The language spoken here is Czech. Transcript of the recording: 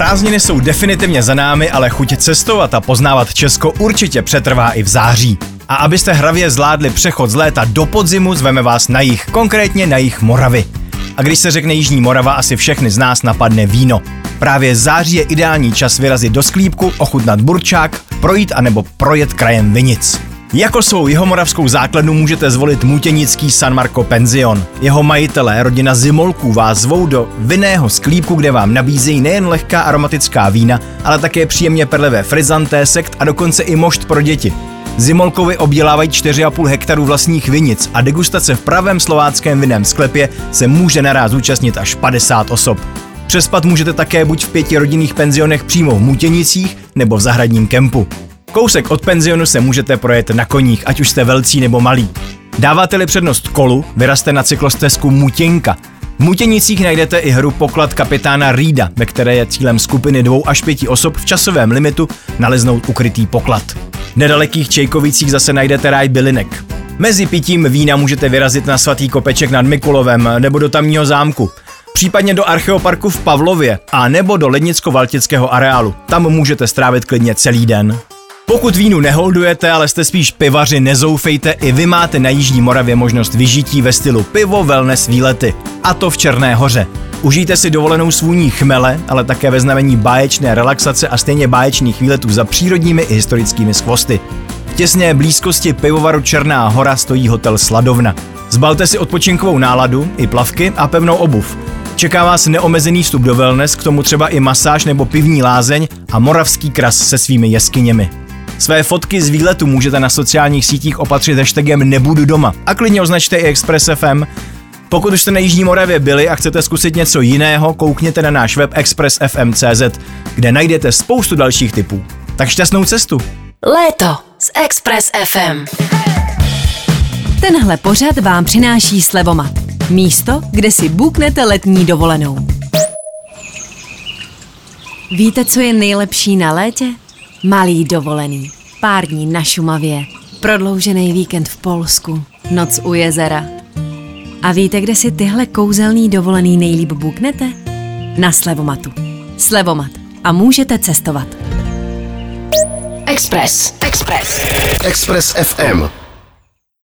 Prázdniny jsou definitivně za námi, ale chuť cestovat a poznávat Česko určitě přetrvá i v září. A abyste hravě zvládli přechod z léta do podzimu, zveme vás na jich, konkrétně na jich Moravy. A když se řekne Jižní Morava, asi všechny z nás napadne víno. Právě září je ideální čas vyrazit do sklípku, ochutnat burčák, projít anebo projet krajem Vinic. Jako svou jihomoravskou základnu můžete zvolit Mutěnický San Marco Penzion. Jeho majitelé, rodina Zimolků, vás zvou do vinného sklípku, kde vám nabízejí nejen lehká aromatická vína, ale také příjemně perlivé frizanté, sekt a dokonce i mošt pro děti. Zimolkovi obdělávají 4,5 hektarů vlastních vinic a degustace v pravém slováckém vinném sklepě se může naráz zúčastnit až 50 osob. Přespat můžete také buď v pěti rodinných penzionech přímo v Mutěnicích nebo v zahradním kempu. Kousek od penzionu se můžete projet na koních, ať už jste velcí nebo malí. Dáváte-li přednost kolu, vyraste na cyklostezku Mutěnka. V Mutěnicích najdete i hru Poklad kapitána Rída, ve které je cílem skupiny dvou až pěti osob v časovém limitu naleznout ukrytý poklad. V nedalekých Čejkovicích zase najdete ráj bylinek. Mezi pitím vína můžete vyrazit na svatý kopeček nad Mikulovem nebo do tamního zámku případně do archeoparku v Pavlově a nebo do Lednicko-Valtického areálu. Tam můžete strávit klidně celý den. Pokud vínu neholdujete, ale jste spíš pivaři, nezoufejte, i vy máte na Jižní Moravě možnost vyžití ve stylu pivo, wellness, výlety. A to v Černé hoře. Užijte si dovolenou svůní chmele, ale také ve znamení báječné relaxace a stejně báječných výletů za přírodními i historickými skvosty. V těsné blízkosti pivovaru Černá hora stojí hotel Sladovna. Zbalte si odpočinkovou náladu, i plavky a pevnou obuv. Čeká vás neomezený vstup do wellness, k tomu třeba i masáž nebo pivní lázeň a moravský kras se svými jeskyněmi. Své fotky z výletu můžete na sociálních sítích opatřit hashtagem Nebudu doma a klidně označte i Express FM. Pokud už jste na Jižní Moravě byli a chcete zkusit něco jiného, koukněte na náš web expressfm.cz, kde najdete spoustu dalších typů. Tak šťastnou cestu! Léto s Express FM. Tenhle pořad vám přináší Slevomat. Místo, kde si buknete letní dovolenou. Víte, co je nejlepší na létě? Malý dovolený, pár dní na Šumavě, prodloužený víkend v Polsku, noc u jezera. A víte, kde si tyhle kouzelný dovolený nejlíp buknete? Na Slevomatu. Slevomat. A můžete cestovat. Express. Express. Express FM.